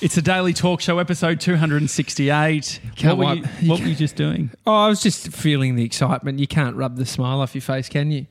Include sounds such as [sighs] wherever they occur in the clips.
It's a daily talk show, episode 268. Can't what were, you, wait. what were you just doing? Oh, I was just feeling the excitement. You can't rub the smile off your face, can you?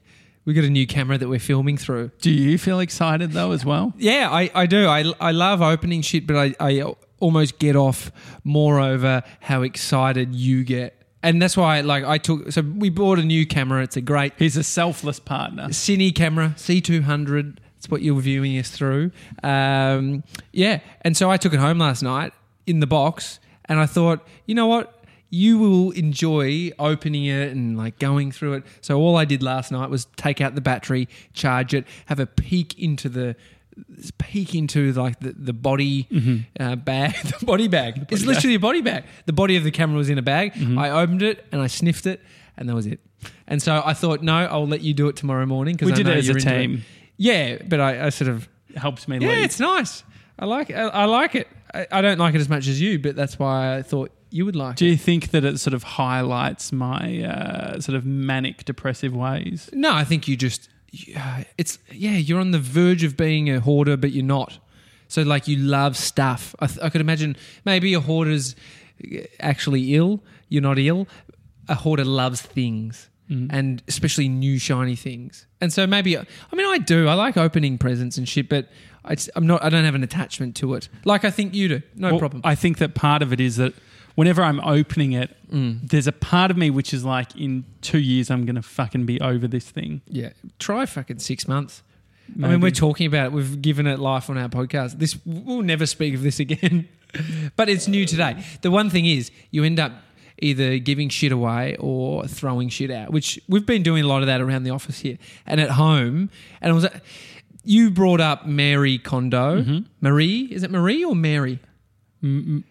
We've got a new camera that we're filming through. Do you feel excited though as well? Yeah, I, I do. I, I love opening shit, but I, I almost get off more over how excited you get. And that's why like I took so we bought a new camera. It's a great He's a selfless partner. Cine camera, C200. It's what you're viewing us through. Um, yeah. And so I took it home last night in the box and I thought, you know what? You will enjoy opening it and like going through it. So all I did last night was take out the battery, charge it, have a peek into the peek into like the, the body uh, bag, [laughs] the body bag. it's literally a body bag. The body of the camera was in a bag. I opened it and I sniffed it, and that was it. And so I thought, no, I'll let you do it tomorrow morning because We I did know it as a team. Yeah, but I, I sort of Helps me yeah, lead. it's nice. I like it. I, I like it. I, I don't like it as much as you, but that's why I thought you would like it. Do it. you think that it sort of highlights my uh, sort of manic depressive ways? No, I think you just uh, it's yeah. You're on the verge of being a hoarder, but you're not. So like you love stuff. I, th- I could imagine maybe a hoarder's actually ill. You're not ill. A hoarder loves things. And especially new shiny things, and so maybe I mean I do. I like opening presents and shit, but I I'm not. I don't have an attachment to it, like I think you do. No Well, problem. I think that part of it is that whenever I'm opening it, Mm. there's a part of me which is like, in two years, I'm going to fucking be over this thing. Yeah, try fucking six months. I mean, we're talking about it. We've given it life on our podcast. This we'll never speak of this again, [laughs] but it's new today. The one thing is, you end up either giving shit away or throwing shit out, which we've been doing a lot of that around the office here and at home. And it was like, you brought up Mary Kondo, Mm-hmm. Marie. Is it Marie or Mary? New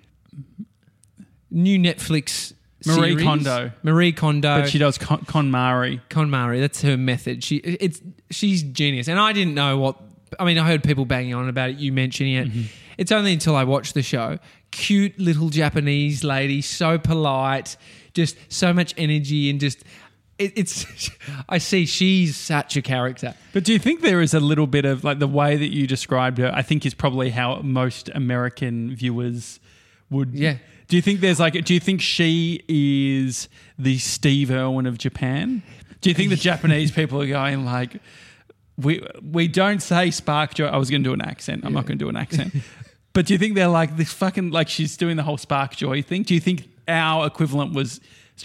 Netflix. Marie series. Kondo. Marie Kondo. But she does Con, KonMari. KonMari, that's her method. She it's she's genius, and I didn't know what. I mean, I heard people banging on about it. You mentioning it. It's only until I watched the show. Cute little Japanese lady, so polite, just so much energy, and just it, it's. [laughs] I see she's such a character. But do you think there is a little bit of like the way that you described her? I think is probably how most American viewers would. Yeah. Do you think there's like? Do you think she is the Steve Irwin of Japan? Do you think the [laughs] Japanese people are going like? We we don't say spark joy. I was going to do an accent. I'm not going to do an accent. [laughs] but do you think they're like this fucking like she's doing the whole spark joy thing? Do you think our equivalent was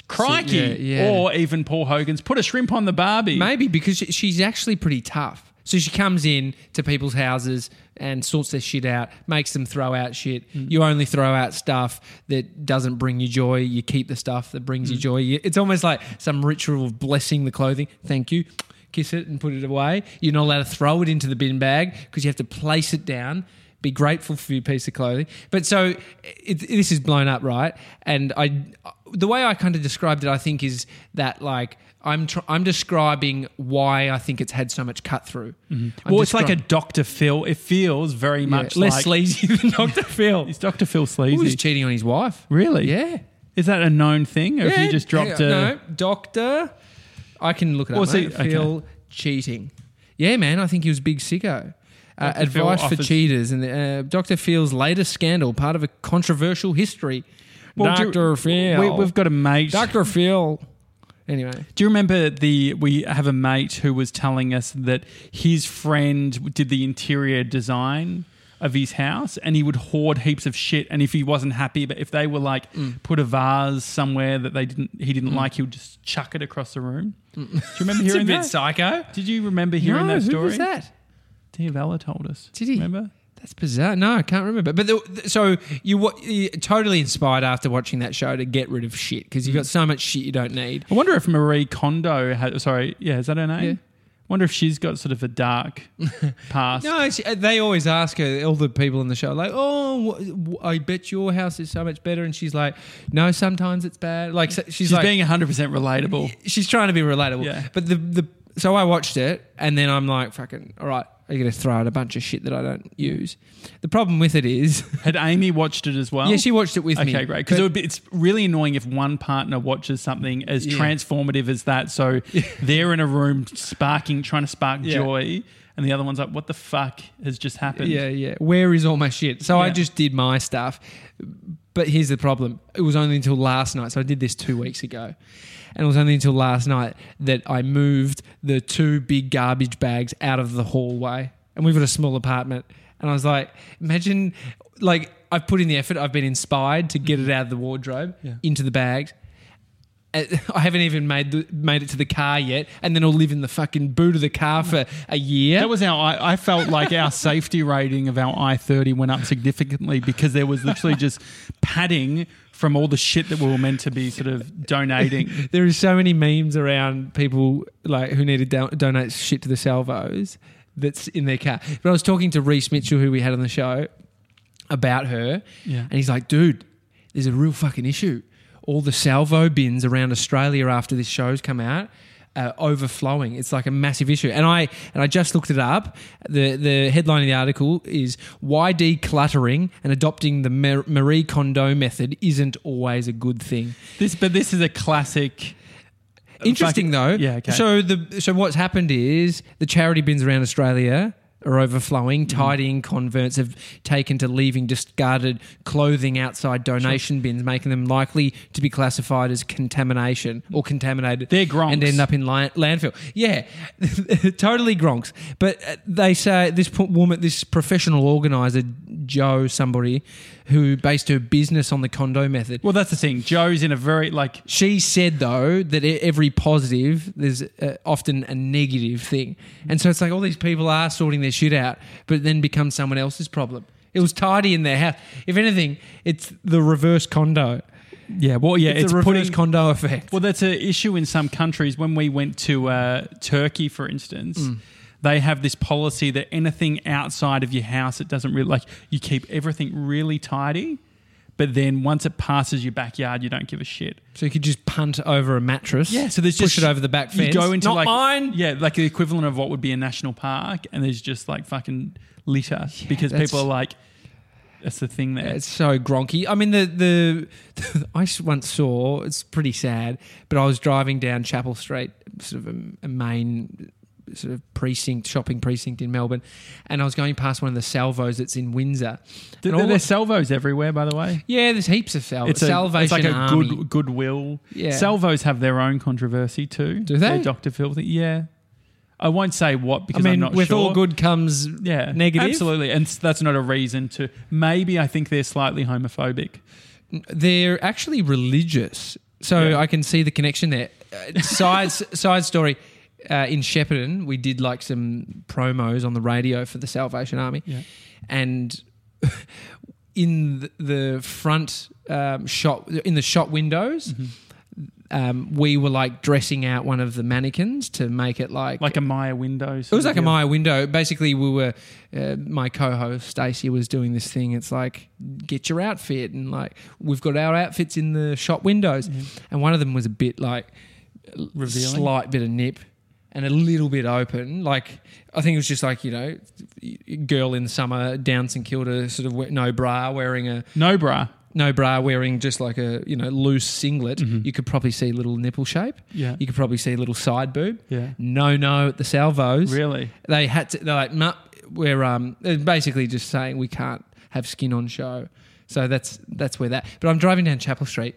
crikey yeah, yeah. or even Paul Hogan's put a shrimp on the Barbie? Maybe because she's actually pretty tough. So she comes in to people's houses and sorts their shit out, makes them throw out shit. Mm. You only throw out stuff that doesn't bring you joy. You keep the stuff that brings you mm. joy. It's almost like some ritual of blessing the clothing. Thank you. Kiss it and put it away. You're not allowed to throw it into the bin bag because you have to place it down. Be grateful for your piece of clothing. But so it, this is blown up, right? And I, the way I kind of described it, I think, is that like I'm tr- I'm describing why I think it's had so much cut through. Mm-hmm. I'm Well, it's like a Dr. Phil. It feels very yeah, much less like sleazy than Dr. Phil. [laughs] Is Dr. Phil Who was sleazy? cheating on his wife? really? Yeah. Is that a known thing, or if Yeah, you just dropped yeah, a? no Doctor? I can look it up. Was he- mate. Phil okay. cheating? Yeah, man. I think he was a big sicko. Uh, advice for offers- cheaters and uh, Dr. Phil's latest scandal, part of a controversial history. Well, do- Dr. Phil. We, we've got a mate. Dr. Phil. Anyway, Do you remember the? We have a mate who was telling us that his friend did the interior design of his house, and he would hoard heaps of shit. And if he wasn't happy, but if they were like Mm. put a vase somewhere that they didn't, he didn't like, he would just chuck it across the room. Do you remember Mm. [laughs] it's a hearing bit that? psycho. Did you remember hearing that who story? was that? Diavella told us. Did he? Remember? That's bizarre. No, I can't remember. But the, so you wa- you're totally inspired after watching that show to get rid of shit because you've got so much shit you don't need. I wonder if Marie Kondo had. Sorry, yeah, is that her name? Yeah. Wonder if she's got sort of a dark [laughs] past. No, she, uh, they always ask her, all the people in the show, like, oh, wh- I bet your house is so much better. And she's like, no, sometimes it's bad. Like, so- she's, she's like, being 100% relatable. she's trying to be relatable. Yeah. But the, the, so I watched it and then I'm like, fucking, all right, I'm going to throw out a bunch of shit that I don't use. The problem with it is, [laughs] Had Amy watched it as well? yeah, she watched it with me. Okay, great. Because But- it it's really annoying if one partner watches something as Yeah. transformative as that. So [laughs] they're in a room sparking, trying to spark Yeah. joy, and the other one's like, "What the fuck has just happened?" Yeah, yeah. Where is all my shit? So I Yeah. just did my stuff. But here's the problem. It was only until last night. So I did this two weeks ago. And it was only until last night that I moved the two big garbage bags out of the hallway. And we've got a small apartment. And I was like, imagine, like, I've put in the effort. I've been inspired to get it mm. out of the wardrobe Yeah. into the bags. [laughs] I haven't even made the, made it to the car yet, and then I'll live in the fucking boot of the car for a year. That was how I, I felt like our [laughs] safety rating of our I thirty went up significantly because there was literally just padding from all the shit that we were meant to be sort of donating. [laughs] there is so many memes around people like who need to do- donate shit to the salvos that's in their car. But I was talking to Reese Mitchell, who we had on the show, about her, Yeah. and he's like, "Dude, there's a real fucking issue. All the salvo bins around Australia after this show's come out." Uh, overflowing. It's like a massive issue, and I and I just looked it up. the The headline of the article is "Why decluttering and adopting the Marie Kondo method isn't always a good thing." This, but this is a classic. Interesting though. Yeah. Okay. So the so what's happened is the charity bins around Australia are overflowing. Mm-hmm. Tidying converts have taken to leaving discarded clothing outside donation bins, making them likely to be classified as contamination or contaminated. They're gronks. and end up in li- landfill. Yeah, [laughs] totally gronks. But uh, they say this woman, this professional organizer, Joe, somebody who based her business on the Kondo method. well, that's the thing. Joe's in a very like. She said though that every positive there's uh, often a negative thing, and so it's like all these people are sorting their shit out, but then becomes someone else's problem. It was tidy in their house. If anything, it's the reverse Kondo. Yeah. Well, yeah. It's, It's, a reverse putting. Kondo effect. Well, that's an issue in some countries. When we went to uh, Turkey, for instance, Mm. they have this policy that anything outside of your house, it doesn't really like you keep everything really tidy, but then once it passes your backyard, you don't give a shit. So you could just punt over a mattress. Yeah, so there's push just it over the back You fence. go into Not like mine. yeah, like the equivalent of what would be a national park, and there's just like fucking litter because people are like, that's the thing there. It's so gronky. I mean, the the [laughs] I once saw. It's pretty sad, but I was driving down Chapel Street, sort of a, a main sort of precinct, shopping precinct in Melbourne, and I was going past one of the salvos that's in Windsor. There- all there's the- salvos everywhere, by the way. yeah, there's heaps of salvos. It's, a, Salvation it's like a Army. good goodwill. Yeah. Salvos have their own controversy too. Do they? They're Dr. Filthy. Yeah. I won't say what I because mean, am not with sure. all good comes yeah, negative. Absolutely, and that's not a reason to. Maybe I think they're slightly homophobic. They're actually religious, so Yeah. I can see the connection there. Uh, side [laughs] side story. Uh, in Shepparton, we did like some promos on the radio for the Salvation Army, Yeah. and [laughs] in the- front um, shop, in the shop windows, Mm-hmm. um, we were like dressing out one of the mannequins to make it like Like a Myer window. it was like a Myer window. Basically, we were uh, my co-host Stacey was doing this thing. It's like get your outfit, and like we've got our outfits in the shop windows, and one of them was a bit like Revealing? slight bit of nip. And a little bit open, like I think it was just like you know, girl in summer down St Kilda, sort of no bra, wearing a No bra. no bra, wearing just like a you know loose singlet. You could probably see a little nipple shape. Yeah. You could probably see a little side boob. Yeah. No, no, at the salvos Really? they had to. They're like, nah, we're um, basically just saying we can't have skin on show. So that's that's where that. But I'm driving down Chapel Street,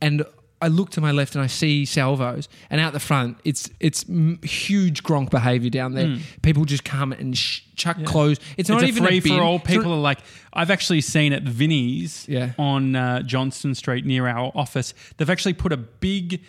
and I look to my left and I see salvos, and out the front, it's it's m- huge gronk behaviour down there. People just come and sh- chuck clothes. It's not it's even a free for all. Not- People are like, I've actually seen at Vinnie's Yeah. on uh, Johnston Street near our office. They've actually put a big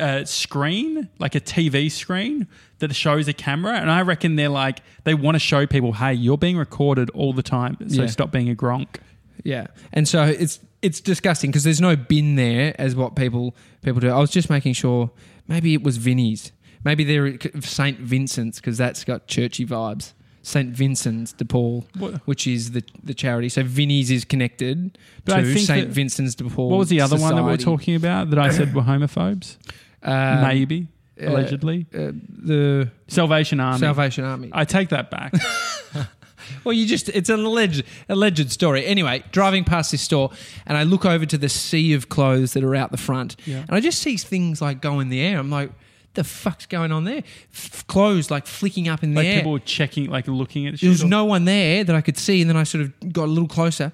uh, screen, like a TV screen, that shows a camera, and I reckon they're like they want to show people, hey, you're being recorded all the time, so Yeah. stop being a gronk. Yeah, and so it's it's disgusting because there's no bin there as what people people do. I was just making sure maybe it was Vinnie's, maybe they're Saint Vincent's because that's got churchy vibes. Saint Vincent's de Paul, What- which is the the charity. So Vinnie's is connected But to Saint Vincent's de Paul. What was the other one that we we're talking about that I said were homophobes? Um, Maybe, uh, allegedly. uh, the Salvation Army. Salvation Army. I take that back. [laughs] Well, you just, it's an alleged, alleged story. Anyway, driving past this store and I look over to the sea of clothes that are out the front Yeah. and I just see things like go in the air. I'm like, the fuck's going on there? F- clothes like flicking up in the Like air. people were checking, like looking at. There was or- no one there that I could see, and then I sort of got a little closer.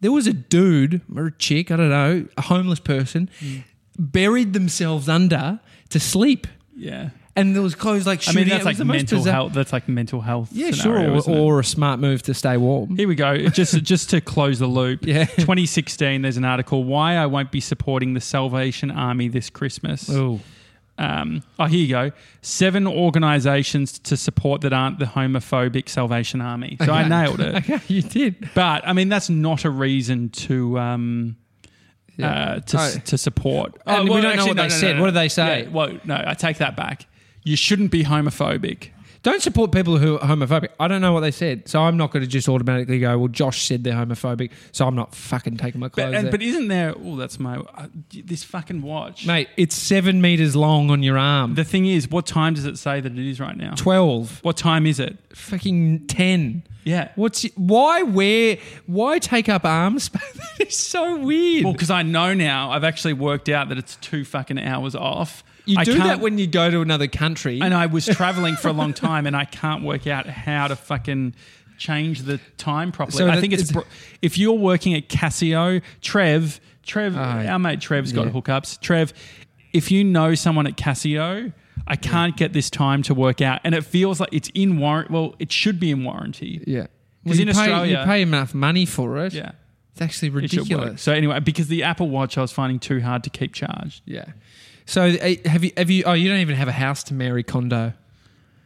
There was a dude or a chick, I don't know, a homeless person, Mm. buried themselves under to sleep, Yeah. And there was clothes like I shooting. mean, out. that's It was like the most mental bizarre- health. That's like mental health. Yeah, scenario, sure, isn't it? or, or a smart move to stay warm. Here we go. [laughs] Just just to close the loop. Yeah. 2016. There's an article. Why I won't be supporting the Salvation Army this Christmas. Oh, Um, oh, here you go. Seven organisations to support that aren't the homophobic Salvation Army. So I nailed it. [laughs] okay, you did. But I mean, that's not a reason to um, uh, to, Oh. to support. And we don't know what they said. What did they say? Yeah, well, no, I take that back. You shouldn't be homophobic. Don't support people who are homophobic. I don't know what they said, so I'm not going to just automatically go. Well, Josh said they're homophobic, so I'm not fucking taking my clothes. But, and, there." but isn't there? Oh, that's my uh, this fucking watch. Mate, it's seven meters long on your arm. The thing is, what time does it say that it is right now? Twelve, What time is it? fucking ten. Yeah. What's why wear why take up arm space? [laughs] that is so weird. Well, because I know now, I've actually worked out that it's two fucking hours off. You I do that when you go to another country. And I was [laughs] traveling for a long time, and I can't work out how to fucking change the time properly. So I think it's bro- if you're working at Casio, Trev, Trev, Ah, our mate Trev's got yeah. hookups. Trev, if you know someone at Casio. I can't get this time to work out, and it feels like it's in warrant. Well, it should be in warranty. yeah, 'Cause you in pay, Australia- you pay enough money for it. Yeah, it's actually it ridiculous. So anyway, because the Apple Watch I was finding too hard to keep charged. Yeah. So uh, have you have you? Oh, you don't even have a house to Marie Kondo.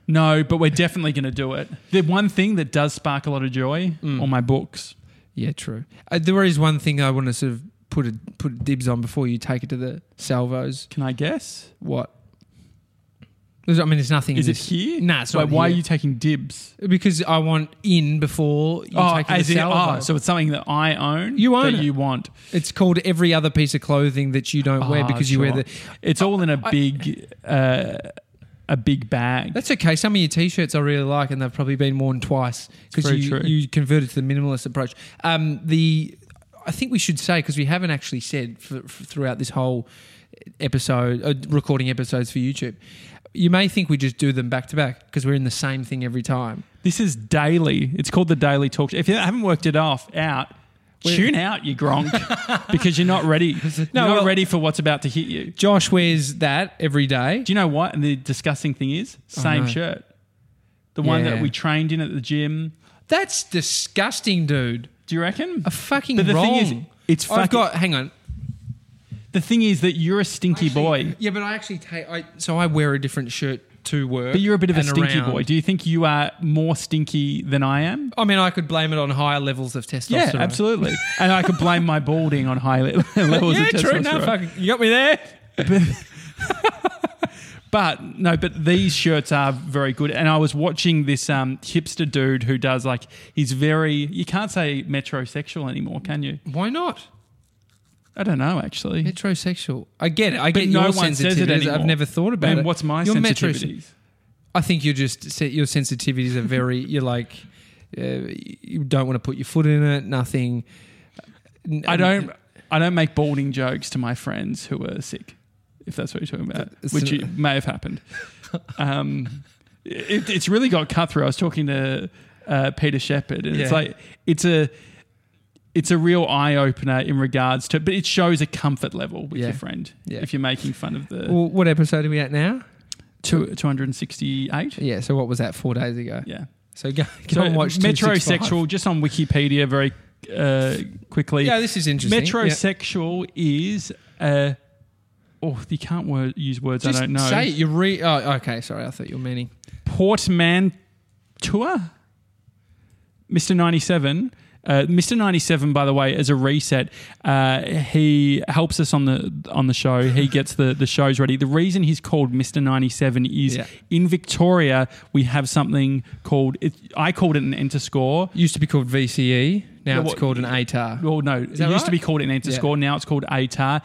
No, but we're definitely going to do it. The one thing that does spark a lot of joy Mm. on my books. Yeah, true. Uh, there is one thing I want to sort of put a put dibs on before you take it to the salvos. Can I guess? What? I mean, there's nothing. Is in it this. here? Nah, it's Like, not why here. are you taking dibs? Because I want in before you oh, take it as to in, salvo. oh, so it's something that I own. You own that it. you want. it's called every other piece of clothing that you don't wear Ah, because you wear the. It's all in a I- big, uh, a big bag. That's okay. Some of your t-shirts I really like, and they've probably been worn twice because very you true. you converted to the minimalist approach. Um, the I think we should say because we haven't actually said for, for, throughout this whole episode, uh, recording episodes for YouTube. You may think we just do them back to back because we're in the same thing every time. This is daily. It's called the Daily Talk. Show. If you haven't worked it off out, We're- tune out, you gronk, [laughs] because you're not ready. [laughs] You're No, not well- ready for what's about to hit you. Josh wears that every day. Do you know what? And the disgusting thing is, same no. shirt. The one Yeah. that we trained in at the gym. That's disgusting, dude. Do you reckon? A fucking But the wrong. thing is, it's I've got. Hang on. The thing is that you're a stinky boy, Yeah, but I actually take. I, so I wear a different shirt to work. but you're a bit of a and stinky around. boy. Do you think you are more stinky than I am? I mean, I could blame it on higher levels of testosterone. Yeah, absolutely. and I could blame my balding on high le- [laughs] levels [laughs] yeah, of true. testosterone. No, fucking, you got me there. [laughs] But no, but these shirts are very good. And I was watching this um, hipster dude who does like he's very. You can't say metrosexual anymore, can you? Why not? I don't know actually. Metrosexual. I get it. I get no your one says it sensitivities. anymore. I've never thought about and it. what's my Your metros- sensitivities? I think you're just se- your sensitivities are very. [laughs] You're like uh, you don't want to put your foot in it. Nothing. I don't. I don't make balding jokes to my friends who are sick, if that's what you're talking about, It's which an- it may have happened. [laughs] Um, it, it's really got cut through. I was talking to uh, Peter Shepard, and it's Yeah. like it's a it's a real eye opener in regards to, but it shows a comfort level with Yeah. your friend Yeah. if you're making fun of the Well, what episode are we at now? two, 268. Yeah. So what was that? Four days ago. Yeah. So go, go So and watch metrosexual, just on Wikipedia, very uh, quickly. Yeah, this is interesting. Yeah. Metrosexual is uh oh you can't word, use words Just I don't know. say it. You re. Oh, okay. Sorry, I thought you were meaning. Portmanteau, Mr. Ninety Seven. Uh, Mr. 97, by the way, as a reset, uh, he helps us on the on the show. He gets the, the shows ready. The reason he's called Mr. 97 is Yeah. in Victoria we have something called it, I called it an enter score. Used to be called VCE. Now Yeah, it's what- called an ATAR. Well, no, it used that to be called an enter Yeah. score. Now it's called ATAR.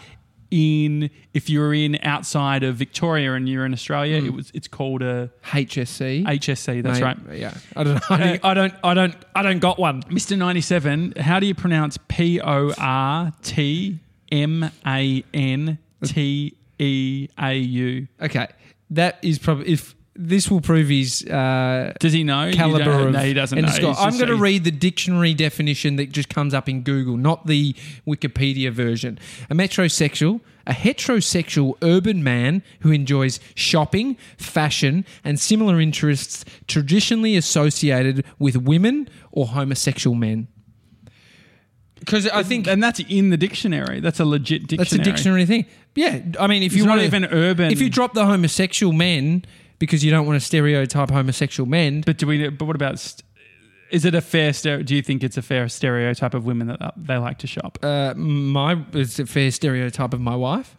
In if you're in outside of Victoria and you're in Australia, hmm. it was it's called a HSC. HSC. That's right. Yeah. I don't know. I [laughs] don't, uh, I don't. I don't. I don't got one. Mr. 97, how do you pronounce P O R T M A N T E A U? Okay. that is probably if this will prove his uh, Does he know? Caliber of no, he doesn't know. Scott. I'm going to read the dictionary definition that just comes up in Google, not the Wikipedia version. A metrosexual, a heterosexual urban man who enjoys shopping, fashion, and similar interests traditionally associated with women or homosexual men. Because I think and that's in the dictionary. That's a legit dictionary. that's a dictionary thing. Yeah, I mean, if It's you want even urban. if you drop the homosexual men because you don't want to stereotype homosexual men, But do we? But what about? St- is it a fair? Stere- do you think it's a fair stereotype of women that uh, they like to shop? uh, my it's a fair stereotype of my wife.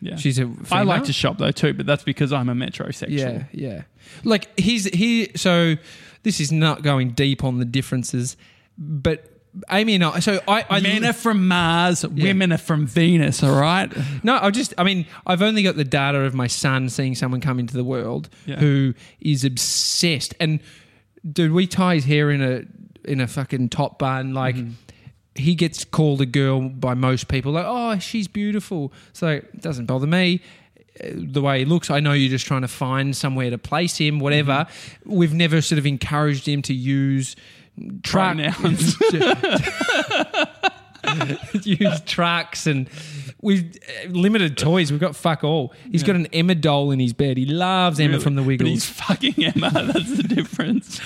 Yeah, She's a I like to shop though too, but that's because I'm a metrosexual. Yeah, yeah. Like he's he. So this is not going deep on the differences, but Amy and I. So I, I Men are from Mars, women are from Venus. All right. No, I just, I mean, I've only got the data of my son seeing someone come into the world Yeah. who is obsessed. And dude, we tie his hair in a in a fucking top bun, like. Mm-hmm. He gets called a girl by most people, like, oh, she's beautiful. So it doesn't bother me. Uh, The way he looks, I know you're just trying to find somewhere to place him, whatever. Mm-hmm. We've never sort of encouraged him to use truck, Pronouns. [laughs] use trucks and we've uh, limited toys. We've got fuck all. He's got an Emma doll in his bed. He loves Emma Really? from the But Wiggles. he's fucking Emma. [laughs] That's the difference.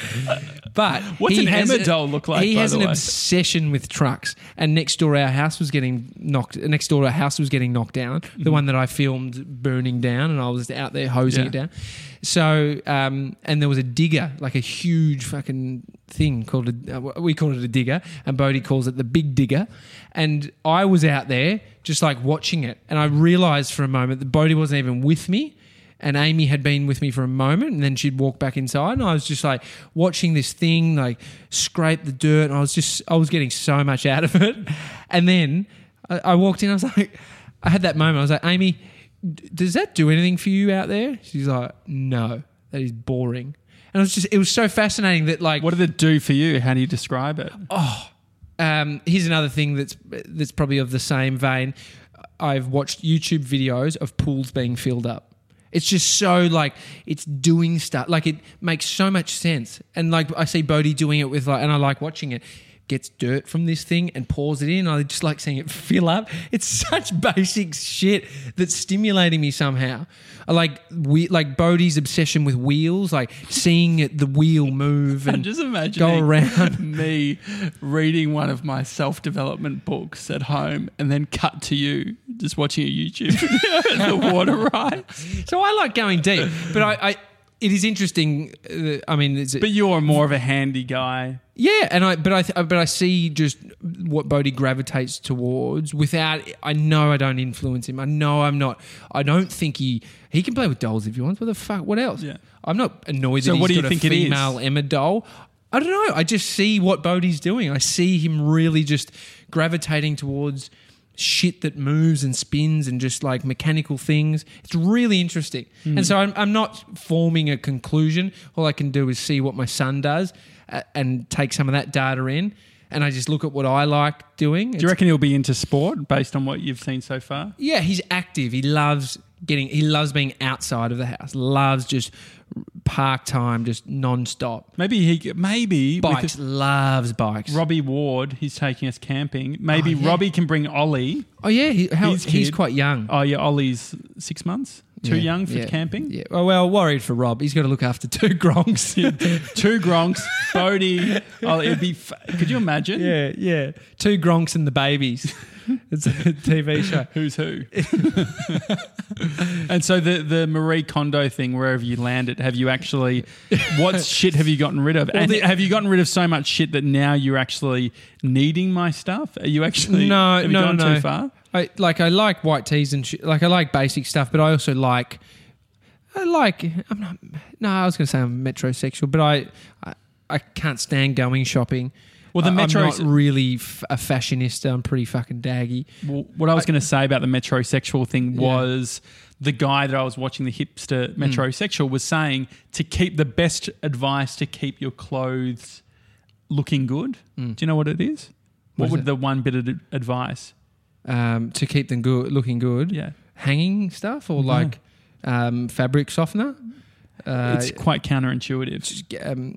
But What's an Emma a- doll look like, He has an way? obsession with trucks. And next door, our house was getting knocked. Next door, our house was getting knocked down. The one that I filmed burning down, and I was out there hosing Mm-hmm. Yeah. it down. So, um, and there was a digger, like a huge fucking thing called a. Uh, we call it a digger, and Bodie calls it the big digger. And I was out there just like watching it, and I realised for a moment that Bodie wasn't even with me and Amy had been with me for a moment, and then she'd walk back inside, and I was just like watching this thing like scrape the dirt, and I was just I was getting so much out of it, [laughs] and then I, I walked in, I was like, I had that moment, I was like, Amy, does that do anything for you out there? She's like, No, that is boring, and it was just it was so fascinating that like What did it do for you? How do you describe it? Oh, um, here's another thing that's that's probably of the same vein. I've watched YouTube videos of pools being filled up. It's just so like it's doing stuff. Like it makes so much sense. And like I see Bodhi doing it with like, and I like watching it. Gets dirt from this thing and pours it in. I just like seeing it [laughs] fill up. It's such [laughs] basic shit that's stimulating me somehow. I like we like Bodhi's obsession with wheels, like seeing it, the wheel move [laughs] I'm and just imagining go around. me reading one of my self development books at home and then cut to you just watching a YouTube video the water ride. So I like going deep, but I, I it is interesting. Uh, I mean, it's, But you're more of a handy guy. yeah, and I but I th- but I see just what Bodhi gravitates towards without. I know I don't influence him. I know I'm not. I don't think he he can play with dolls if he wants. What the fuck? What else? Yeah. I'm not annoyed So that what he's do you think a it is? female Emma doll. I don't know. I just see what Bodhi's doing. I see him really just gravitating towards shit that moves and spins and just like mechanical things. It's really interesting. Hmm. And so I'm, I'm not forming a conclusion. All I can do is see what my son does uh, and take some of that data in. And I just look at what I like doing. Do you reckon he'll be into sport based on what you've seen so far? Yeah, he's active. He loves getting. He loves being outside of the house. Loves just park time, just non-stop. Maybe he maybe Bikes. Loves bikes. Robbie Ward, he's taking us camping. Maybe Oh, yeah. Robbie can bring Ollie. oh yeah, he, how, he's kid. quite young. Oh yeah, Ollie's six months. Too Yeah, young for yeah, camping. Yeah. Oh, well, worried for Rob. He's got to look after two [laughs] gronks. [laughs] Two Gronks, Bodie. Oh, it'd be. F- could you imagine? yeah, yeah. Two gronks and the babies. [laughs] it's a TV show. Who's who? and so the the Marie Kondo thing, wherever you landed, have you actually? What shit have you gotten rid of? and the- have you gotten rid of so much shit that now you're actually needing my stuff? Are you actually? No, have you no, gone no. Too far? I like I like white tees and shit. Like I like basic stuff, but I also like I like I'm not no, I was going to say I'm metrosexual, but I, I I can't stand going shopping. Well, the I- metro- I'm not really f- a fashionista. I'm pretty fucking daggy. Well, what I was going to say about the metrosexual thing was the guy that I was watching, the hipster mm. metrosexual, was saying to keep the best advice to keep your clothes looking good. Mm. Do you know what it is? What, What is would it? the one bit of advice? Um, to keep them good, looking good. Yeah. Hanging stuff or like um, fabric softener. Uh, it's quite counterintuitive. just, um,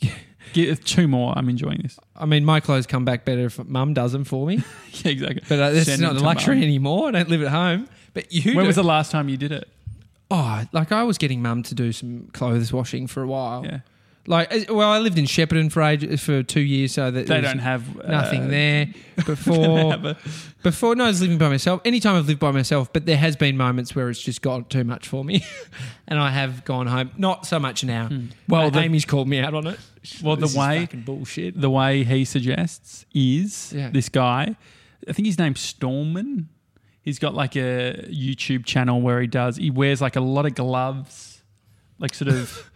[laughs] Get two more. I'm enjoying this. I mean, my clothes come back better if mum does them for me. [laughs] Yeah, exactly. But uh, that's Send not the luxury mum. anymore. I don't live at home. But you When do. was the last time you did it? oh, like I was getting mum to do some clothes washing for a while. Yeah. Like, uh, well, I lived in Shepparton for age, for two years, so that They don't have uh, nothing there. [laughs] Before, a- before, no, I was living by myself. Anytime I've lived by myself, but there has been moments where it's just got too much for me, [laughs] and I have gone home. Not so much now. Well, Well, the- Amy's called me out on it. [laughs] Well, the way- bullshit. the way he suggests is Yeah. this guy. I think his name's Storman. He's got like a YouTube channel where he does. He wears like a lot of gloves, like sort of.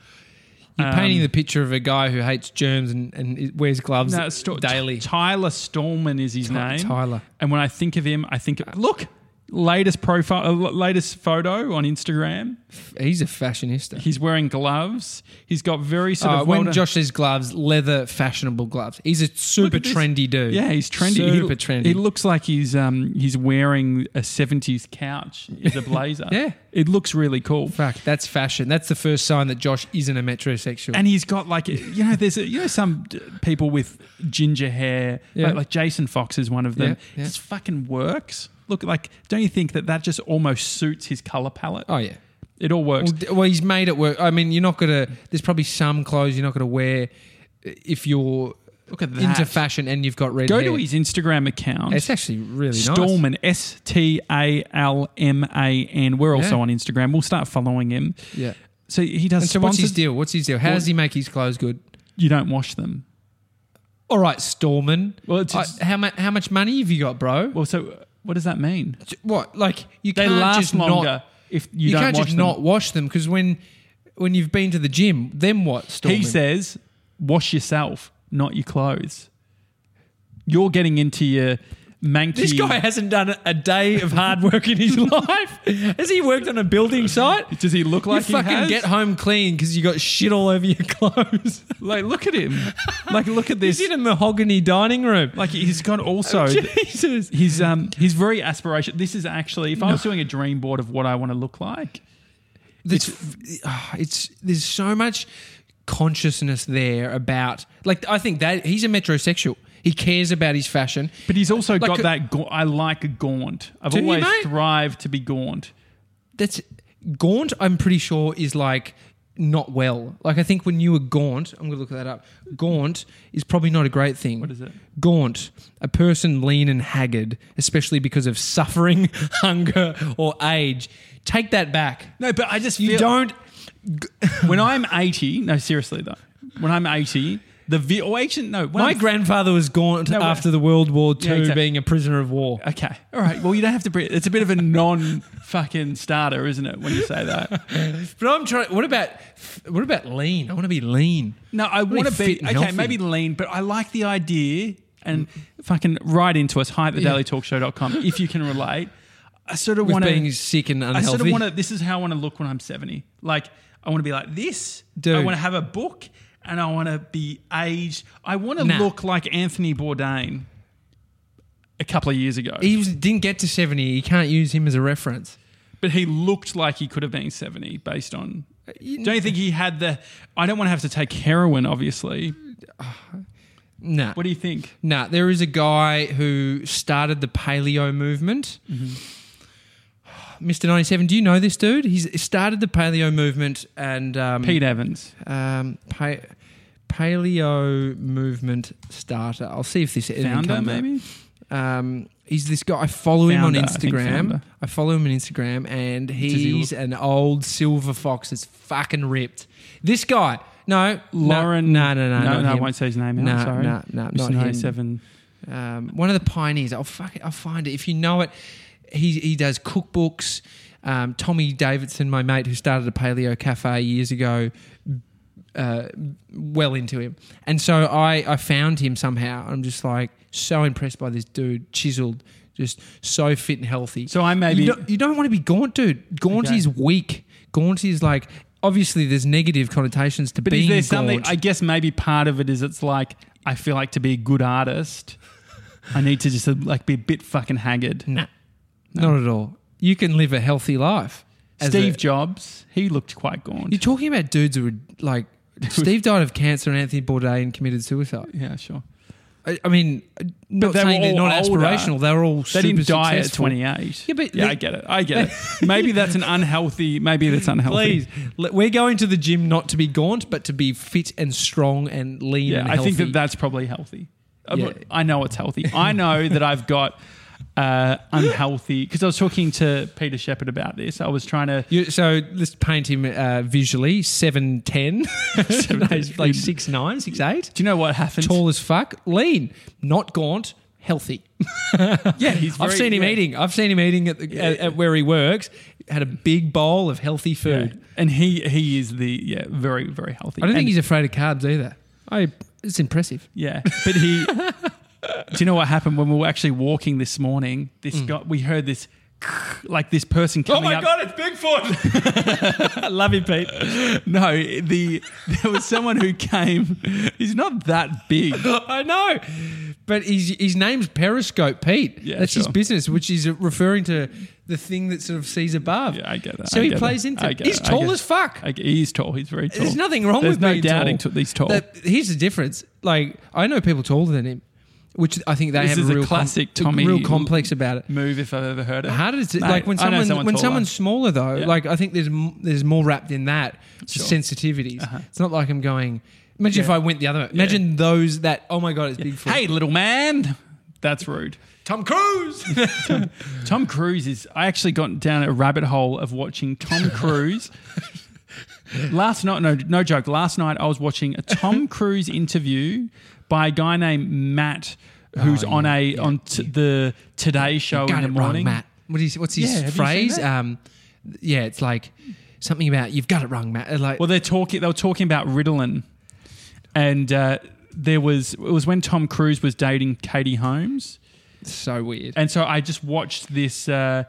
You're um, painting the picture of a guy who hates germs and, and wears gloves No, Sto- daily. Tyler Stalman is his Ty- name. Tyler. And when I think of him, I think of, look, latest profile, uh, latest photo on Instagram. He's a fashionista. He's wearing gloves. He's got very sort Uh, of when well done- Josh says gloves, leather fashionable gloves. He's a super at this. trendy dude. Yeah, he's trendy. Super he, trendy. He looks like he's um he's wearing a seventies couch as a blazer. [laughs] Yeah. it looks really cool. Fuck, that's fashion. That's the first sign that Josh isn't a metrosexual. And he's got like you know, there's a, you know some d- people with ginger hair, Yeah. like, like Jason Fox is one of them. Yeah, yeah. It just fucking works. Look, like, don't you think that that just almost suits his color palette? oh yeah. It all works. Well, d- well, he's made it work. I mean, you're not gonna. There's probably some clothes you're not gonna wear if you're Look at that. into fashion and you've got red Go hair. to his Instagram account. It's actually really nice. Stalman, S T A L M A N. We're also Yeah. on Instagram. We'll start following him. Yeah. So he does And so what's his deal? What's his deal? How does he make his clothes good? You don't wash them. All right, Stalman. Well, it's- I- how much? How much money have you got, bro? Well, so what does that mean? What? Like you They can't last just longer Not, if you, you don't can't wash just them. not wash them because when when you've been to the gym, then what? Stalman? he says, wash yourself, not your clothes. You're getting into your manky. This guy hasn't done a day of hard work in his [laughs] life. Has he worked on a building site? Does he look like you he fucking has? get home clean because you got shit all over your [laughs] clothes. Like, look at him. like, look at this. He's in a mahogany dining room. Like, he's got also. Oh, [laughs] Jesus. He's um he's very aspirational. This is actually if I was doing a dream board of what I want to look like, It's, ah, it's there's so much consciousness there about like I think that he's a metrosexual. He cares about his fashion. but he's also Like got that. Ga- I like a gaunt. I've Do you, always mate? thrived to be gaunt. That's gaunt. I'm pretty sure is like not well. Like I think when you were gaunt, I'm gonna look that up. Gaunt is probably not a great thing. What is it? Gaunt, a person lean and haggard, especially because of suffering, [laughs] hunger, or age. Take that back. No, but I just You feel don't. [laughs] when I'm 80. No, seriously though, when I'm 80, the vi- oh, actually, no. My grandfather was gaunt No, after the World War II, Yeah, exactly. being a prisoner of war. Okay. All right. Well, you don't have to. Bring, it's a bit of a non fucking starter, isn't it? When you say that. [laughs] But I'm trying. What about what about lean? I want to be lean. No, I want to be fit and okay. healthy. Maybe lean, but I like the idea and fucking write into us. Hi at thedailytalkshow.com if you can relate. I sort of With want to. being sick and unhealthy. I unhealthy. sort of want to. This is how I want to look when I'm 70. Like I want to be like this. Dude. I want to have a book. And I want to be aged. I want to Nah. look like Anthony Bourdain a couple of years ago. He was, didn't get to seventy. You can't use him as a reference. but he looked like he could have been 70 based on uh, don't you think he had the i don't want to have to take heroin obviously Nah. what do you think Nah, there is a guy who started the paleo movement. Mm-hmm. Mr. 97, do you know this dude? He's started the paleo movement and um, pete evans um, pa- paleo movement starter. I'll see if this founder maybe Um, he's this guy. I follow him on Founder, I Instagram. I, follow him on Instagram, and he he's an old silver fox that's fucking ripped. This guy, no, lauren no, no, no, no, not no i won't say his name No, sorry no, no, Mr. not him. 97 um, one of the pioneers. I'll fuck it, I'll find it if you know it. He he does cookbooks. Um, Tommy Davidson, my mate who started a paleo cafe years ago, uh, well into him, and so I I found him somehow. I'm just like so impressed by this dude, chiseled, just so fit and healthy. so i maybe you don't, you don't want to be gaunt, dude. Gaunt Okay. is weak. Gaunt is like obviously there's negative connotations to but being is there something gaunt. i guess maybe part of it is it's like i feel like to be a good artist i need to just like be a bit fucking haggard Nah, not at all. You can live a healthy life. as Steve a- Jobs, he looked quite gaunt. You're talking about dudes who were like [laughs] Steve died of cancer and Anthony Bourdain committed suicide. yeah, sure. I, I mean, not they were saying they're all not older. aspirational. They were all They super didn't die at 28. Yeah, but yeah, they- I get it. I get it. [laughs] Maybe that's an unhealthy. Maybe that's unhealthy. Please, we're going to the gym not to be gaunt, but to be fit and strong and lean. Yeah, and I think that that's probably healthy. Uh, Yeah. but I know it's healthy. I know that I've got [laughs] uh, unhealthy because I was talking to Peter Shepard about this. I was trying to. You, so let's paint him uh, visually. Seven ten, [laughs] He's like six nine, six eight. Do you know what happened? Tall as fuck, lean, not gaunt, healthy. [laughs] Yeah, he's. [laughs] I've seen him yeah. eating. I've seen him eating at, the, at, at where he works. Had a big bowl of healthy Yeah. food. and he he is the yeah very very healthy. I don't think he's afraid of carbs either. I, it's impressive. Yeah, but he. Do you know what happened when we were actually walking this morning? This mm. guy, we heard this, [laughs] like this person oh coming Oh my up. God, it's Bigfoot! I [laughs] love you, Pete. No, the there was someone who came. He's not that big. [laughs] I know. But his, his name's Periscope Pete. Yeah, That's his business, which is referring to the thing that sort of sees above. Yeah, I get that. So I he plays that. into it. He's. I tall as fuck. I get- he's tall. He's very tall. There's nothing wrong There's with no being doubting tall. he's tall. That- here's the difference. Like I know people taller than him, which I think they This have is a a real com- classic a Tommy real complex about it. Move if I've ever heard it. How does it Mate, like when someone, when taller. someone's smaller though? Yeah. Like I think there's m- there's more wrapped in that Sure. sensitivities. Uh-huh. It's not like I'm going. Imagine if I went the other. way. Imagine those that. Oh my god, it's big. Hey, little man. That's rude. Tom Cruise. [laughs] Tom Cruise is. I actually got down a rabbit hole of watching Tom [laughs] Cruise. last night, no, no joke. Last night, I was watching a Tom Cruise interview by a guy named Matt, who's Oh, on a yeah, on t- the Today Show in the wrong, morning. Matt. What is what's his Yeah, have you seen phrase? Um, yeah, it's like something about you've got it wrong, Matt. Uh, Like Well, they're talking. They were talking about Ritalin, and uh, there was it was when Tom Cruise was dating Katie Holmes, so weird. and so I just watched this. Uh,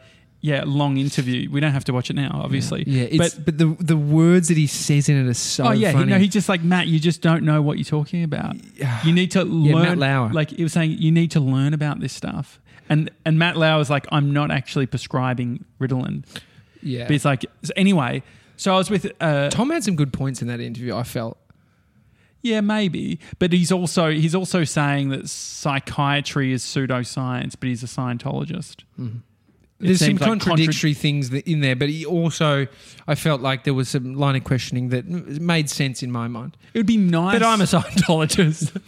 yeah, long interview. We don't have to watch it now, obviously. Yeah, it's, but but, the the words that he says in it are so oh yeah, he, no, he just like Matt. You just don't know what you're talking about. You need to Yeah, learn. Matt Lauer. Like he was saying, you need to learn about this stuff. And and Matt Lauer is like, I'm not actually prescribing Ritalin. yeah. But it's like so anyway. So I was with uh, Tom had some good points in that interview. I felt. Yeah, maybe. But he's also he's also saying that psychiatry is pseudoscience, but he's a Scientologist. It There's some like contradictory things that in there, but he also, I felt like there was some line of questioning that made sense in my mind. It would be nice. But I'm a Scientologist.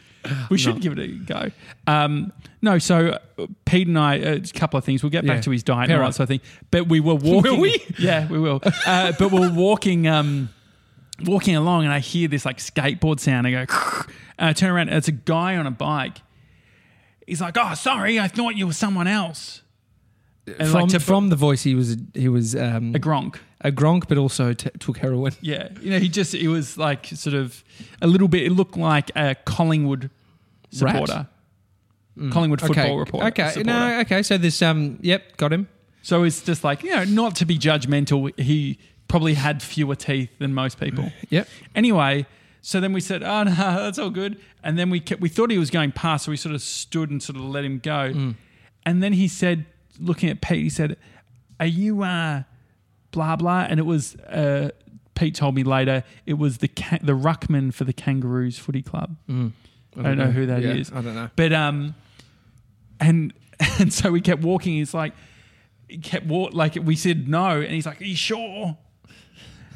[laughs] we should no. give it a go. Um, no, so uh, Pete and I, a uh, couple of things. We'll get Yeah. back to his diet and all that sort of thing. But we were [laughs] walking. we? Yeah, we will. Uh, but we're walking. Um, walking along, and I hear this like skateboard sound. I go, [laughs] and I turn around, and it's a guy on a bike. He's like, "Oh, sorry, I thought you were someone else." And from, like from the voice, he was he was um, a Gronk. a Gronk, but also t- took heroin. Yeah, you know, he just it was like sort of a little bit. It looked like a Collingwood supporter, Collingwood football okay. reporter. Okay, supporter. no, okay. So this, um, yep, got him. So it's just like you know, not to be judgmental. He probably had fewer teeth than most people. [sighs] Yep. Anyway, so then we said, "Oh [laughs] no, that's all good." And then we kept, we thought he was going past, so we sort of stood and sort of let him go. Mm. And then he said, looking at Pete, he said, "Are you uh, blah blah?" And it was uh, Pete told me later it was the ca- the ruckman for the Kangaroos Footy Club. Mm. I don't know who that that is. I don't know. But um, and [laughs] and so we kept walking. He's like, he kept walk like we said no, and he's like, "Are you sure?"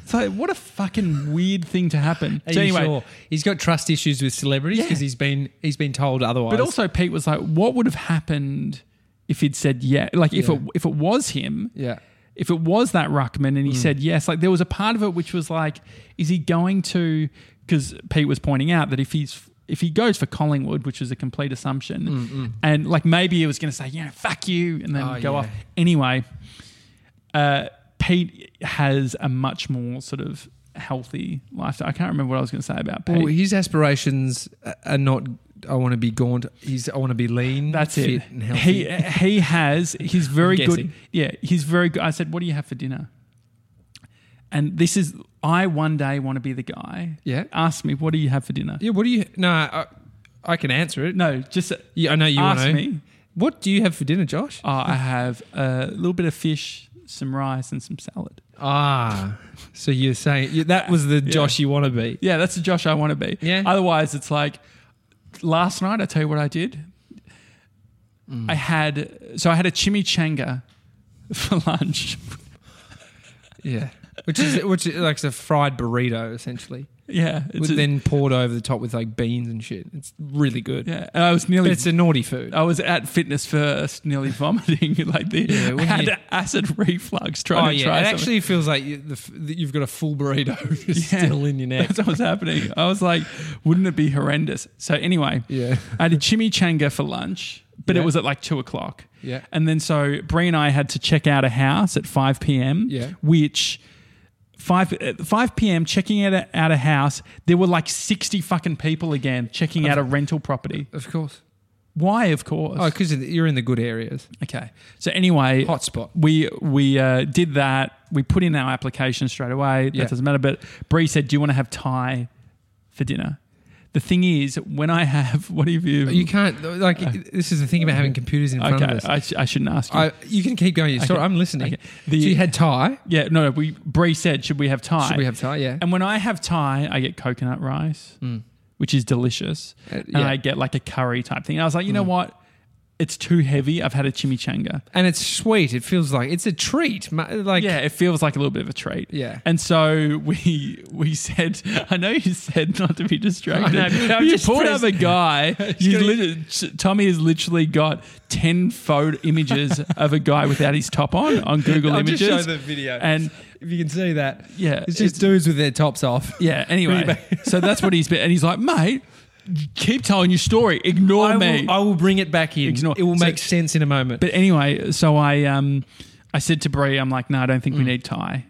So what a fucking weird thing to happen. So you anyway, sure? He's got trust issues with celebrities Yeah. because he's been he's been told otherwise. but also Pete was like, "What would have happened if he'd said yeah? Like if Yeah. it if it was him." yeah, If it was that Ruckman and he mm. said yes, like there was a part of it which was like, is he going to? Because Pete was pointing out that if he's if he goes for Collingwood, which is a complete assumption, mm, mm. and like maybe he was going to say, you know, fuck you, and then Oh, go yeah. off. Anyway, uh, Pete has a much more sort of healthy lifestyle. I can't remember what I was going to say about Pete. well, his aspirations are not. I want to be gaunt. He's. I want to be lean. That's fit it. And healthy. He he has. He's very good. Yeah, he's very good. I said, "What do you have for dinner?" And this is. I one day want to be the guy. Yeah. Ask me, what do you have for dinner? yeah. What do you? No, I, I can answer it. No, just Yeah, I know you ask me. What do you have for dinner, Josh? Oh, I have a little bit of fish, some rice, and some salad. Ah, so you're saying that was the [laughs] Josh you want to be? Yeah, that's the Josh I want to be. Yeah. Otherwise, it's like last night. I tell you what I did. Mm. I had so I had a chimichanga [laughs] for lunch. Yeah, which is which is like a fried burrito essentially, Yeah, it's a- then poured over the top with like beans and shit. It's really good. yeah. And I was nearly. It's a naughty food. I was at fitness first, nearly vomiting. [laughs] like the Yeah, when had you- acid reflux trying Oh to yeah, try. it something. actually feels like you, the, f- that you've got a full burrito [laughs] just Yeah. still in your neck. That's what was happening. I was like, wouldn't it be horrendous? So anyway, Yeah. I had a chimichanga for lunch, but Yeah. it was at like two o'clock. Yeah. And then so Brie and I had to check out a house at 5 p.m. Yeah. Which 5, uh, 5 p.m. checking out a, out a house, there were like 60 fucking people again checking out a rental property. Of course. Why, of course. Oh, because you're in the good areas. Okay. So anyway, Hotspot. We we uh, did that. We put in our application straight away. Yeah. That doesn't matter. But Bree said, "Do you want to have Thai for dinner?" The thing is, when I have [laughs] what have you? You can't like this is the thing about having computers in front okay, of us. I, sh- I shouldn't ask you. I, you can keep going. Sorry, Okay. I'm listening. Okay. The- so you had Thai. yeah, no, no. We Bree said, "Should we have Thai?" Should we have Thai? Yeah. And when I have Thai, I get coconut rice, which is delicious, Uh, and yeah. Mm. I get like a curry type thing. And I was like, you know what? It's too heavy. I've had a chimichanga. and it's sweet. It feels like it's a treat. Like yeah, it feels like a little bit of a treat. Yeah. And so [laughs] we we said, [laughs] I know you said not to be distracted. Know, you just pulled up a guy. [laughs] You lit- Tommy has literally got ten photo images of a guy without his top on on Google I'll Images. just show the video. And if you can see that, yeah, it's just dudes with their tops off. yeah. Anyway, so that's what he's been, and he's like, mate, keep telling your story. Ignore I me. will, I will bring it back in. Ignore- It will so- make sense in a moment. But anyway, so I um I said to Brie, I'm like, no, I don't think we Mm. need Thai.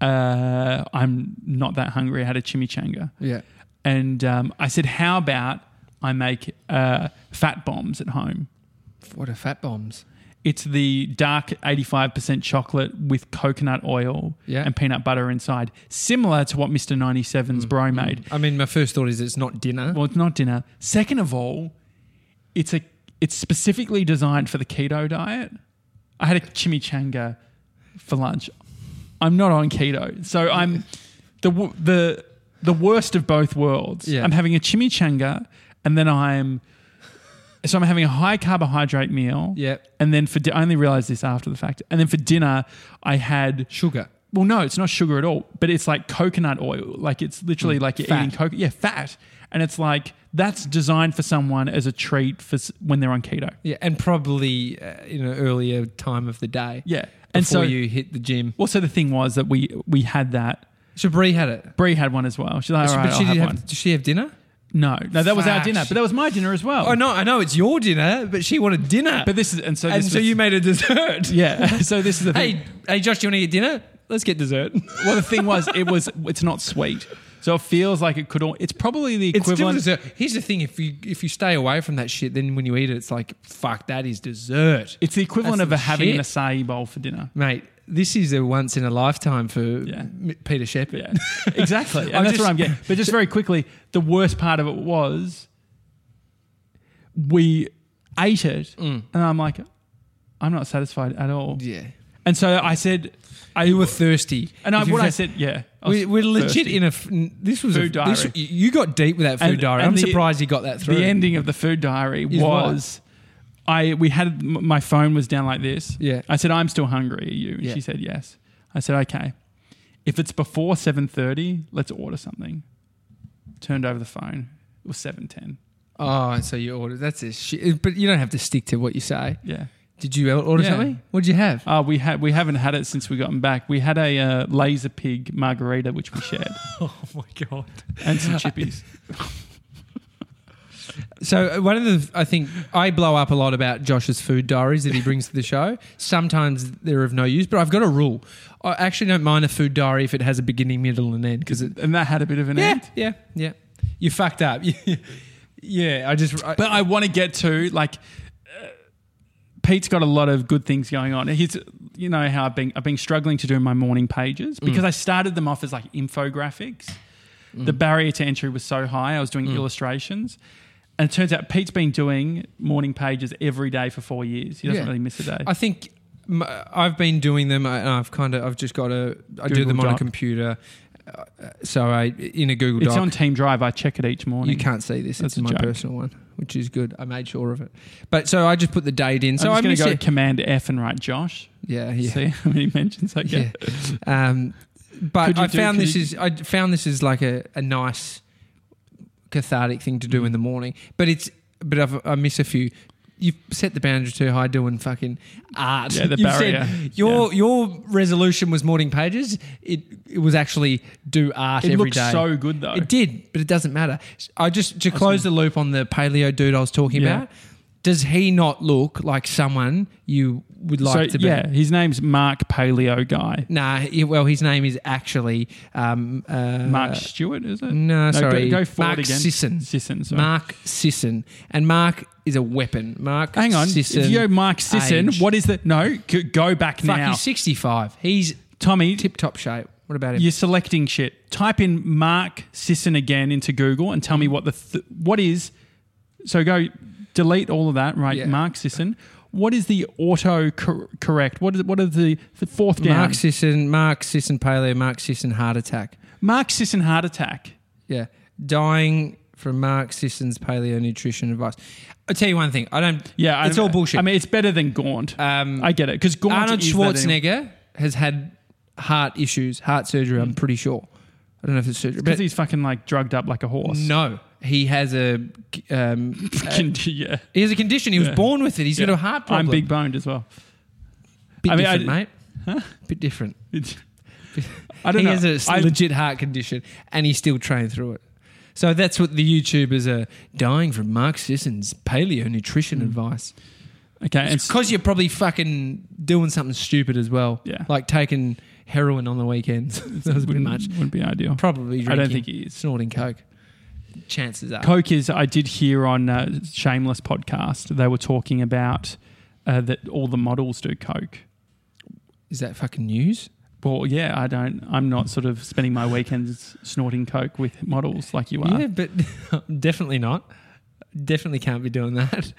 Uh, I'm not that hungry. I had a chimichanga. yeah. And um, I said, how about I make uh, fat bombs at home? What are fat bombs? It's the dark 85% chocolate with coconut oil Yeah. and peanut butter inside, similar to what Mr. 97's mm, bro mm. made. I mean, my first thought is it's not dinner. Well, it's not dinner. Second of all, it's a it's specifically designed for the keto diet. I had a chimichanga for lunch. I'm not on keto, so I'm the the the worst of both worlds. Yeah. I'm having a chimichanga, and then I'm so I'm having a high carbohydrate meal. Yeah. and then for di- I only realized this after the fact. And then for dinner, I had Sugar. well, no, it's not sugar at all, but it's like coconut oil. Like it's literally like you're Mm. fat. eating coconut. Yeah, fat. And it's like that's designed for someone as a treat for s- when they're on keto. Yeah, and probably uh, in an earlier time of the day. Yeah. Before And so you hit the gym. well, so the thing was that we we had that. So Brie had it. Brie had one as well. She's like, all right, but she I'll did have have, one. did she have dinner? No, no, that was our dinner, but that was my dinner as well. Oh no, I know it's your dinner, but she wanted dinner. But this is and so and this so was- you made a dessert. yeah. [laughs] So this is the thing. Hey, hey, Josh, do you want to get dinner? Let's get dessert. Well, the thing was, it was it's not sweet, so it feels like it could. All, it's probably the It's still equivalent. dessert. Here's the thing: if you if you stay away from that shit, then when you eat it, it's like fuck. That is dessert, it's the equivalent That's of the a having an shit. acai bowl for dinner. mate. This is a once in a lifetime for. M- Peter Shepard. Yeah, [laughs] exactly. [laughs] And I'm that's just- what I'm getting. But just very quickly, the worst part of it was we ate it, Mm. and I'm like, I'm not satisfied at all. yeah. And so I said, I You were thirsty, and I, what I said, yeah, I was We, we're legit thirsty. in a. f- n- This was Food a, this- diary. you got deep with that food And- diary. and I'm the- surprised you got that through. The ending of the food diary Is what? was. I we had m- my phone was down like this. Yeah. I said, "I'm still hungry." Are you? And Yeah. she said, "Yes." I said, "Okay. If it's before 7:30, let's order something." Turned over the phone. It was 7:10. Oh, and so you ordered. That's a shit. But you don't have to stick to what you say. Yeah. Did you order Yeah. something? What did you have? Uh, we had we haven't had it since we gotten back. We had a uh, Lazerpig margarita which we shared, [laughs] Oh my god. and some chippies. [laughs] So uh, one of the, I think I blow up a lot about Josh's food diaries that he brings to the show. Sometimes they're of no use, but I've got a rule. I actually don't mind a food diary if it has a beginning, middle, and end because and that had a bit of an Yeah, end. yeah, yeah. You fucked up. [laughs] yeah, I just. I, But I want to get to like Pete's got a lot of good things going on. He's you know how I've been I've been struggling to do my morning pages mm. because I started them off as like infographics. Mm. The barrier to entry was so high. I was doing mm. illustrations. And it turns out Pete's been doing morning pages every day for four years. He doesn't Yeah. really miss a day. I think I've been doing them. I've kind of. I've just got a. I do Google them on a computer. Uh, so I in a Google It's Doc. on Team Drive. I check it each morning. you can't see this. That's it's my joke. personal one, which is good. I made sure of it. But so I just put the date in. So I'm I just miss going to go it. Command F and write Josh. Yeah, yeah. See [laughs] how many mentions I Yeah. Um, but I do- found this you- is I found this is like a, a nice cathartic thing to do Mm. in the morning. But it's but I've, I miss a few. You've set the boundary too high doing fucking art. Yeah, the You've barrier. Said your your resolution was morning pages. It it was actually do art It every looks day. so good though. It did, but it doesn't matter. I just to close the loop on the paleo dude I was talking Yeah. about. Does he not look like someone you would like so to be? yeah, his name's Mark Paleo Guy. Nah, he- well, his name is actually um, uh, Mark Stewart, is it? No, sorry, Go, go forward Mark again. Sisson. Sisson. Sorry. Mark Sisson, and Mark is a weapon. Mark, Hang on. Sisson, go Mark Sisson, age. what is the no? Go back Fuck, now, he's sixty-five. He's Tommy. tip top shape. What about him? You're selecting shit. Type in Mark Sisson again into Google and tell me what the th- what is. So go delete all of that. Right, Yeah. Mark Sisson. What is the auto cor- correct? What is what are the, the fourth down? Mark Sisson, Mark Sisson paleo, Mark Sisson heart attack. Mark Sisson heart attack. Yeah, dying from Mark Sisson's paleo nutrition advice. I'll tell you one thing. I don't. Yeah, it's all bullshit. I mean, it's better than Gaunt. um, I get it because Gaunt Arnold is that anyway. Schwarzenegger has had heart issues, heart surgery. I'm pretty sure. I don't know if it's surgery, because but he's fucking like drugged up like a horse. no, he has a um, [laughs] yeah. he has a condition. He was Yeah. born with it. He's got a heart problem. I'm big boned as well. Bit I mean, I- different, mate. Bit different. [laughs] It's, I don't know. he know. has a s- I- legit heart condition, and he still trained through it. So that's what the YouTubers are dying from Mark Sisson's paleo nutrition Hmm. advice. okay, and s- Because you're probably fucking doing something stupid as well. Yeah. Like taking heroin on the weekends. [laughs] that was a bit wouldn't, much. wouldn't be ideal. Probably drinking. I don't think he is. Snorting coke. Chances are. Coke is. I did hear on uh, Shameless podcast they were talking about uh, that all the models do coke. Is that fucking news? Well, yeah, I don't. I'm not sort of spending my weekends snorting coke with models like you are. Yeah, but [laughs] definitely not. Definitely can't be doing that.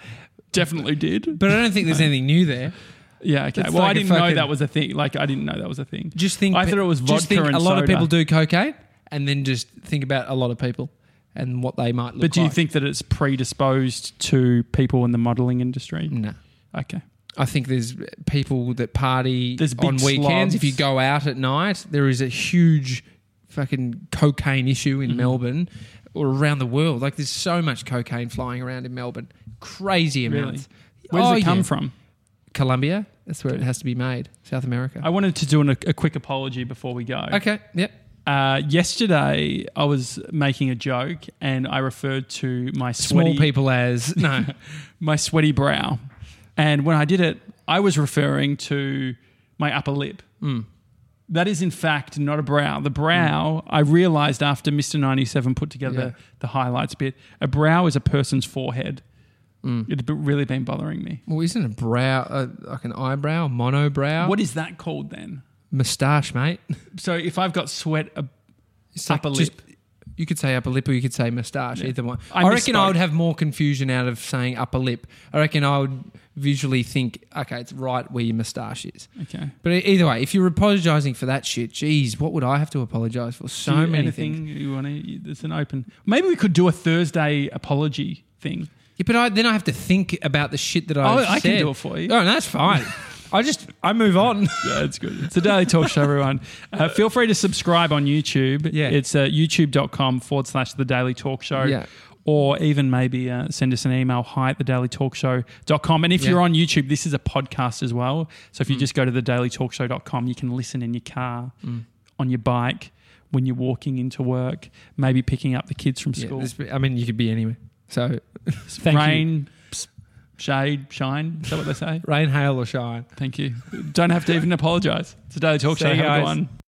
Definitely did. But I don't think there's anything new there. Yeah, okay. It's well, like I a didn't know that was a thing. Like, I didn't know that was a thing. Just think. I thought it was just vodka think and a lot of people do cocaine, and then just think about a lot of people and what they might look like. But do you like. think that it's predisposed to people in the modelling industry? No. Okay. I think there's people that party There's on weekends. slobs. If you go out at night, there is a huge fucking cocaine issue Mm-hmm. in Melbourne or around the world. Like there's so much cocaine flying around in Melbourne. Crazy Really? amounts. Where does Oh, it come yeah. from? Colombia. That's where it has to be made. South America. I wanted to do an, a quick apology before we go. okay. Yep. Uh, yesterday, I was making a joke and I referred to my Small sweaty, people as [laughs] no. my sweaty brow. And when I did it, I was referring to my upper lip. Hmm. That is, in fact, not a brow. The brow, I realized after Mr. 97 put together Yeah. the, highlights bit, a brow is a person's forehead. Hmm. It's really been bothering me. well, isn't a brow uh, like an eyebrow, monobrow? What is that called then? Moustache, mate? So if I've got sweat, uh, It's like Upper just- You could say upper lip or you could say moustache, either one. I I, reckon I would have more confusion out of saying upper lip. I reckon I would visually think, okay, it's right where your moustache is. okay. But either way, if you're apologising for that shit, geez, what would I have to apologise for? So you- many anything things. you want to? It's an open. Maybe we could do a Thursday apology thing. Yeah, but I, then I have to think about the shit that Oh, I've I can do it for you. Oh, no, that's fine. [laughs] I just I move on. [laughs] Yeah, it's good. It's a daily talk show, everyone. Uh, feel free to subscribe on YouTube. Yeah. It's uh, youtube.com forward slash the daily talk show. Yeah. Or even maybe uh, send us an email, hi at the dailytalkshow.com. And if Yeah. Mm. you're on YouTube, this is a podcast as well. So if you just go to the dailytalkshow.com, you can listen in your car, on your bike, when you're walking into work, maybe picking up the kids from Yeah, school. this- I mean, you could be anywhere. So thank you. Rain, shade, shine. Is that what they say? [laughs] rain, hail, or shine. Thank you. Don't have to even apologize. It's a daily talk See show. Have a good one.